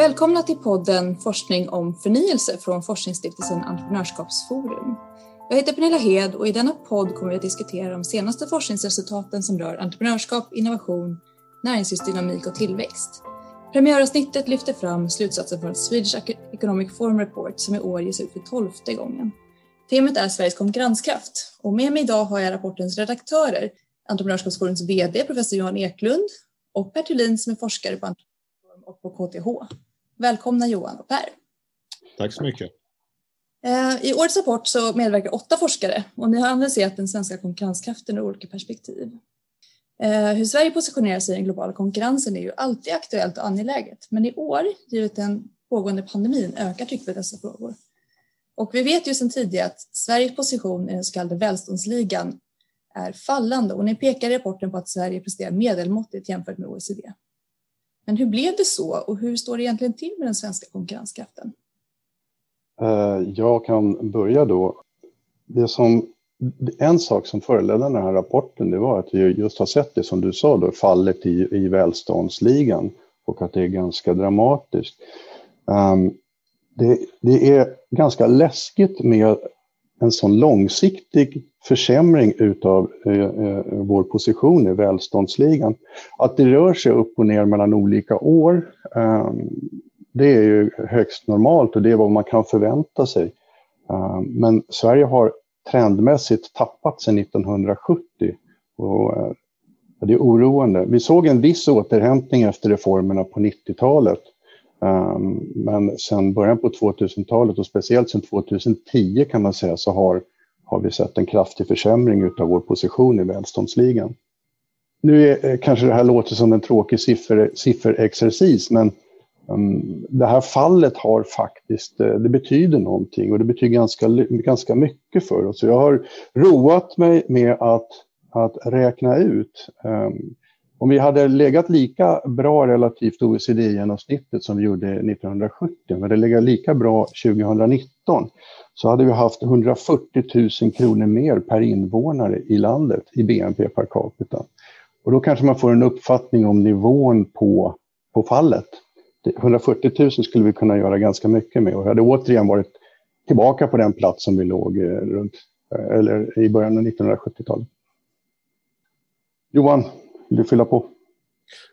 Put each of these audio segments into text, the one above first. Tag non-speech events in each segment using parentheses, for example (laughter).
Välkomna till podden Forskning om förnyelse från forskningsstiftelsen Entreprenörskapsforum. Jag heter Pernilla Hed och i denna podd kommer vi att diskutera de senaste forskningsresultaten som rör entreprenörskap, innovation, näringslivsdynamik och tillväxt. Premiäravsnittet lyfter fram slutsatser från Swedish Economic Forum Report som i år ges ut för tolfte gången. Temat är Sveriges konkurrenskraft och med mig idag har jag rapportens redaktörer, Entreprenörskapsforums VD professor Johan Eklund och Per Thulin som är forskare på Entreprenörskapsforum och på KTH. Välkomna Johan och Per. Tack så mycket. Eh, I årets rapport så medverkar åtta forskare och ni har analyserat den svenska konkurrenskraften ur olika perspektiv. Eh, hur Sverige positionerar sig i den globala konkurrensen är ju alltid aktuellt och angeläget, men i år, givet den pågående pandemin, ökar trycket på dessa frågor. Och vi vet ju sedan tidigare att Sveriges position i den så kallade välståndsligan är fallande och ni pekar i rapporten på att Sverige presterar medelmåttigt jämfört med OECD. Men hur blev det så och hur står det egentligen till med den svenska konkurrenskraften? Eh, jag kan börja då. Det som, en sak som föreledde den här rapporten det var att vi just har sett det som du sa, då, fallet i, i välståndsligan och att det är ganska dramatiskt. Um, det, det, är ganska läskigt med en sån långsiktig försämring utav eh, eh, vår position i välståndsligan. Att det rör sig upp och ner mellan olika år, eh, det är ju högst normalt och det är vad man kan förvänta sig. Eh, men Sverige har trendmässigt tappat sedan 1970 och eh, det är oroande. Vi såg en viss återhämtning efter reformerna på 90-talet. Um, men sen början på 2000-talet och speciellt sen 2010 kan man säga så har, har vi sett en kraftig försämring av vår position i välståndsligan. Nu är, eh, kanske det här låter som en tråkig siffer, sifferexercis men um, det här fallet har faktiskt, eh, det betyder någonting och det betyder ganska, ganska mycket för oss. Jag har roat mig med att, att räkna ut um, om vi hade legat lika bra relativt OECD-genomsnittet som vi gjorde 1970, men det legat lika bra 2019, så hade vi haft 140 000 kronor mer per invånare i landet i BNP per capita. Och då kanske man får en uppfattning om nivån på, på fallet. 140 000 skulle vi kunna göra ganska mycket med och hade återigen varit tillbaka på den plats som vi låg eh, runt, eh, eller i början av 1970-talet. Johan, vill du fylla på?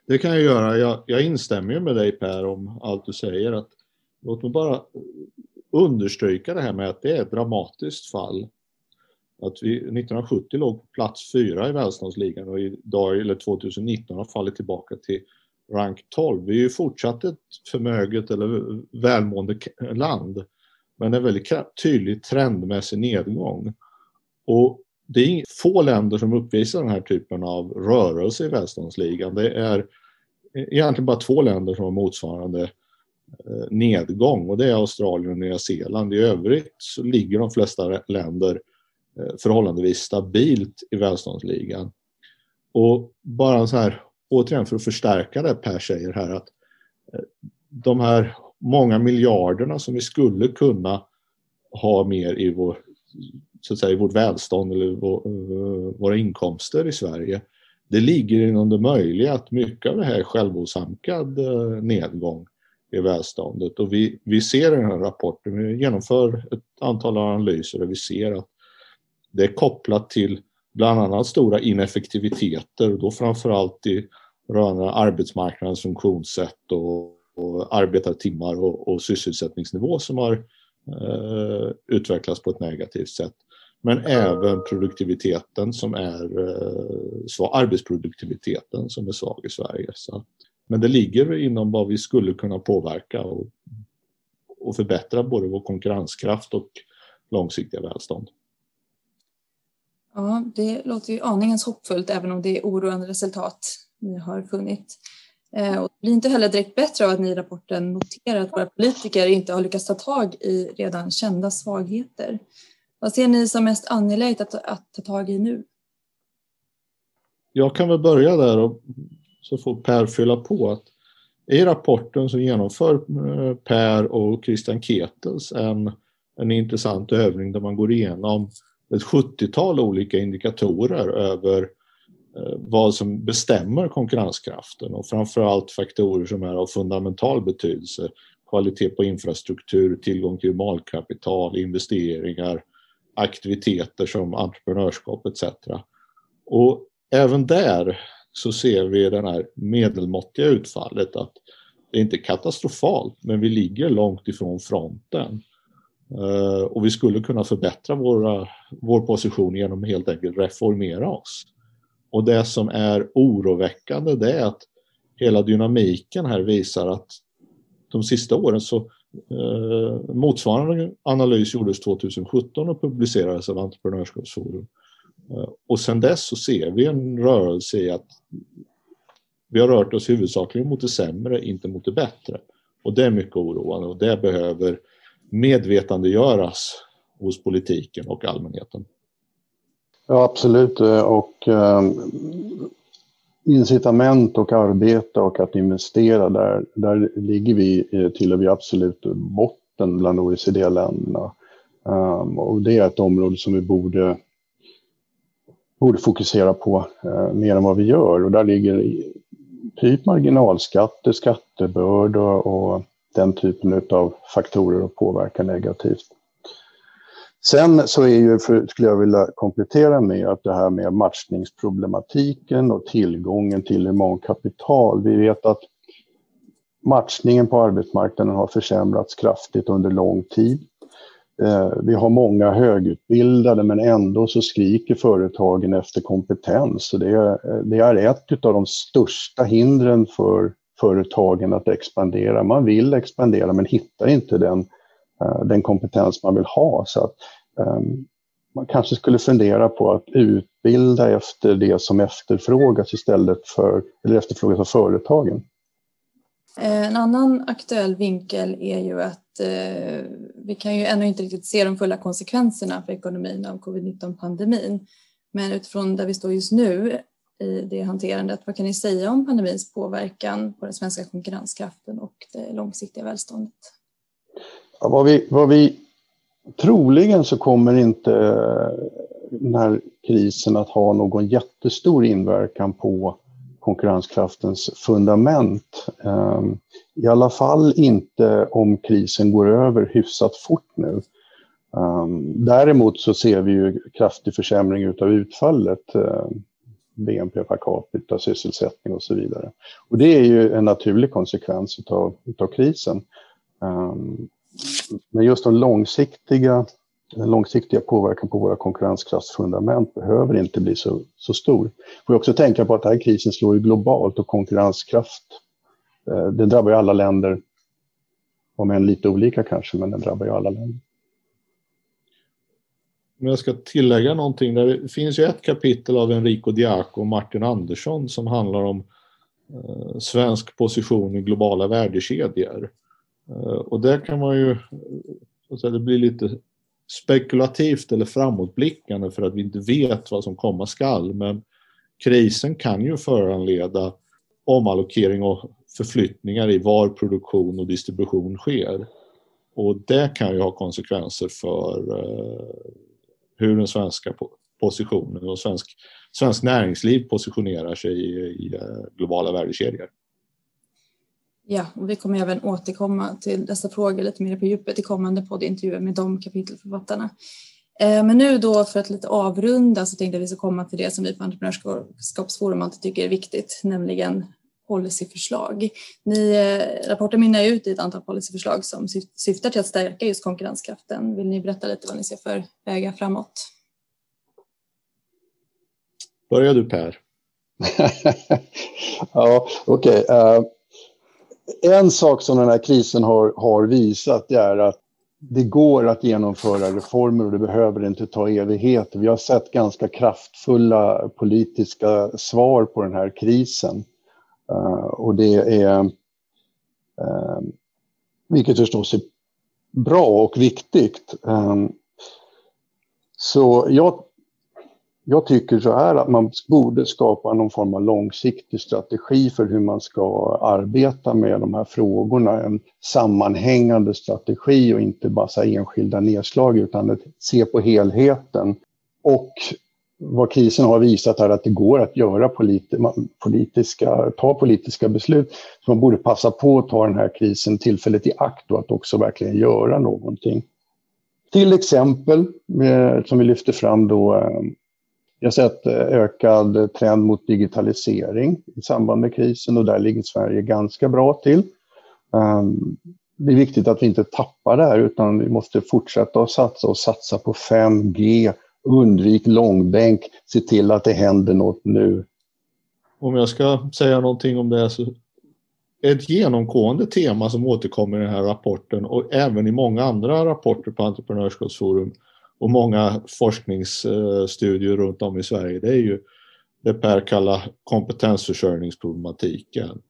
Det kan jag göra. Jag, jag instämmer med dig Per om allt du säger. Att, låt mig bara understryka det här med att det är ett dramatiskt fall. Att vi 1970 låg på plats fyra i välståndsligan och idag, eller 2019, har fallit tillbaka till rank 12. Vi är ju fortsatt ett förmöget eller välmående land, men en väldigt tydlig trendmässig nedgång. Och det är få länder som uppvisar den här typen av rörelse i välståndsligan. Det är egentligen bara två länder som har motsvarande eh, nedgång och det är Australien och Nya Zeeland. I övrigt så ligger de flesta länder eh, förhållandevis stabilt i välståndsligan. Och bara så här, återigen för att förstärka det Per säger här att eh, de här många miljarderna som vi skulle kunna ha mer i vår så att säga, vårt välstånd eller eh, våra inkomster i Sverige. Det ligger inom det möjliga att mycket av det här är självosamkad eh, nedgång i välståndet och vi, vi ser i den här rapporten, vi genomför ett antal analyser och vi ser att det är kopplat till bland annat stora ineffektiviteter och då framförallt i rörande arbetsmarknadens funktionssätt och, och arbetartimmar och, och sysselsättningsnivå som har eh, utvecklats på ett negativt sätt. Men även produktiviteten som är eh, arbetsproduktiviteten som är svag i Sverige. Så, men det ligger inom vad vi skulle kunna påverka och, och förbättra både vår konkurrenskraft och långsiktiga välstånd. Ja, det låter ju aningens hoppfullt även om det är oroande resultat ni har funnit. Eh, och det blir inte heller direkt bättre av att ni i rapporten noterar att våra politiker inte har lyckats ta tag i redan kända svagheter. Vad ser ni som mest angeläget att, att ta tag i nu? Jag kan väl börja där och så får Per fylla på. att I rapporten så genomför eh, Per och Christian Ketels en, en intressant övning där man går igenom ett 70-tal olika indikatorer över eh, vad som bestämmer konkurrenskraften och framförallt faktorer som är av fundamental betydelse. Kvalitet på infrastruktur, tillgång till humankapital, investeringar, aktiviteter som entreprenörskap etc. Och även där så ser vi det här medelmåttiga utfallet att det är inte katastrofalt men vi ligger långt ifrån fronten. Uh, och vi skulle kunna förbättra våra, vår position genom att helt enkelt reformera oss. Och det som är oroväckande det är att hela dynamiken här visar att de sista åren så Eh, motsvarande analys gjordes 2017 och publicerades av Entreprenörskapsforum. Uh, och sedan dess så ser vi en rörelse i att vi har rört oss huvudsakligen mot det sämre, inte mot det bättre. Och det är mycket oroande och det behöver medvetandegöras hos politiken och allmänheten. Ja, absolut. Och eh, incitament och arbete och att investera, där, där ligger vi eh, till och med absolut botten bland OECD-länderna. Um, och det är ett område som vi borde, borde fokusera på uh, mer än vad vi gör. Och där ligger typ marginalskatter, skattebörda och den typen av faktorer att påverka negativt. Sen så är ju, för, skulle jag vilja komplettera med att det här med matchningsproblematiken och tillgången till humankapital. Vi vet att matchningen på arbetsmarknaden har försämrats kraftigt under lång tid. Eh, vi har många högutbildade men ändå så skriker företagen efter kompetens. Det, är, eh, det är ett av de största hindren för företagen att expandera. Man vill expandera men hittar inte den, eh, den kompetens man vill ha. Så att, man kanske skulle fundera på att utbilda efter det som efterfrågas istället för, eller efterfrågas av företagen. En annan aktuell vinkel är ju att eh, vi kan ju ännu inte riktigt se de fulla konsekvenserna för ekonomin av covid-19-pandemin. Men utifrån där vi står just nu i det hanterandet, vad kan ni säga om pandemins påverkan på den svenska konkurrenskraften och det långsiktiga välståndet? Ja, vad, vi, vad vi troligen så kommer inte eh, den här krisen att ha någon jättestor inverkan på konkurrenskraftens fundament. Ehm, I alla fall inte om krisen går över hyfsat fort nu. Ehm, däremot så ser vi ju kraftig försämring utav utfallet. Eh, BNP per capita, sysselsättning och så vidare. Och det är ju en naturlig konsekvens utav, utav krisen. Ehm, men just de långsiktiga den långsiktiga påverkan på våra konkurrenskraftsfundament behöver inte bli så, så stor. Får också tänka på att den här krisen slår ju globalt och konkurrenskraft, eh, det drabbar ju alla länder, om än lite olika kanske, men den drabbar ju alla länder. Om jag ska tillägga någonting, det finns ju ett kapitel av Enrico Diaco och Martin Andersson som handlar om eh, svensk position i globala värdekedjor. Eh, och där kan man ju, eh, så att säga, det blir lite spekulativt eller framåtblickande för att vi inte vet vad som komma skall. Men krisen kan ju föranleda omallokering och förflyttningar i var produktion och distribution sker. Och det kan ju ha konsekvenser för eh, hur den svenska positionen och svensk, svensk näringsliv positionerar sig i, i globala värdekedjor. Ja, och vi kommer även återkomma till dessa frågor lite mer på djupet i kommande poddintervjuer med de kapitelförfattarna. Eh, men nu då för att lite avrunda så tänkte jag att vi ska komma till det som vi på Entreprenörskapsforum alltid tycker är viktigt, nämligen policyförslag. Ni, eh, rapporten mynnar ut i ett antal policyförslag som syftar till att stärka just konkurrenskraften. Vill ni berätta lite vad ni ser för vägar framåt? Börjar du Per. (laughs) ja, okej. Okay. Uh, en sak som den här krisen har, har visat är att det går att genomföra reformer och det behöver inte ta evigheter. Vi har sett ganska kraftfulla politiska svar på den här krisen. Uh, och det är, uh, vilket förstås är bra och viktigt. Eh, så jag jag tycker så här att man borde skapa någon form av långsiktig strategi för hur man ska arbeta med de här frågorna. En sammanhängande strategi och inte bara enskilda nedslag utan att se på helheten. Och vad krisen har visat är att det går att göra politi politiska, ta politiska beslut. Så man borde passa på att ta den här krisen tillfället i akt och att också verkligen göra någonting. Till exempel, eh, som vi lyfter fram då, eh, vi har sett eh, ökad trend mot digitalisering i samband med krisen och där ligger Sverige ganska bra till. Ehm, det är viktigt att vi inte tappar det här utan vi måste fortsätta att satsa och satsa på 5G, undvik långbänk, se till att det händer något nu. Om jag ska säga någonting om det så ett genomgående tema som återkommer i den här rapporten och även i många andra rapporter på Entreprenörskapsforum och många forskningsstudier runt om i Sverige, det är ju det Per kallar kompetensförsörjningsproblematiken.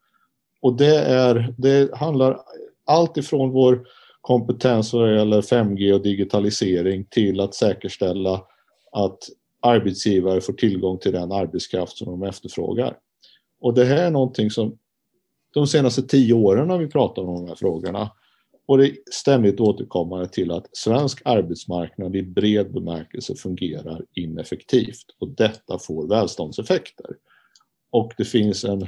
Och det, är, det handlar allt ifrån vår kompetens vad gäller 5G och digitalisering till att säkerställa att arbetsgivare får tillgång till den arbetskraft som de efterfrågar. Och det här är någonting som de senaste tio åren har vi pratat om de här frågorna. Och det är ständigt återkommande till att svensk arbetsmarknad i bred bemärkelse fungerar ineffektivt och detta får välståndseffekter. Och det finns en,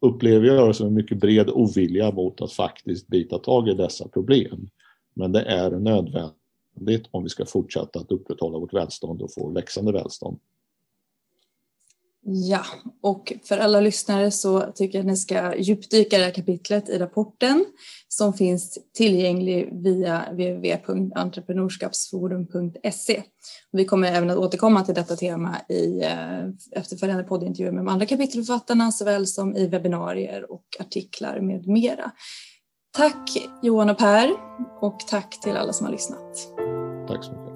upplever jag som en mycket bred ovilja mot att faktiskt bita tag i dessa problem. Men det är nödvändigt om vi ska fortsätta att upprätthålla vårt välstånd och få växande välstånd. Ja, och för alla lyssnare så tycker jag att ni ska djupdyka i det här kapitlet i rapporten som finns tillgänglig via www.entreprenörskapsforum.se. Vi kommer även att återkomma till detta tema i eh, efterföljande poddintervjuer med de andra kapitelförfattarna såväl som i webbinarier och artiklar med mera. Tack Johan och Per och tack till alla som har lyssnat. Tack så mycket.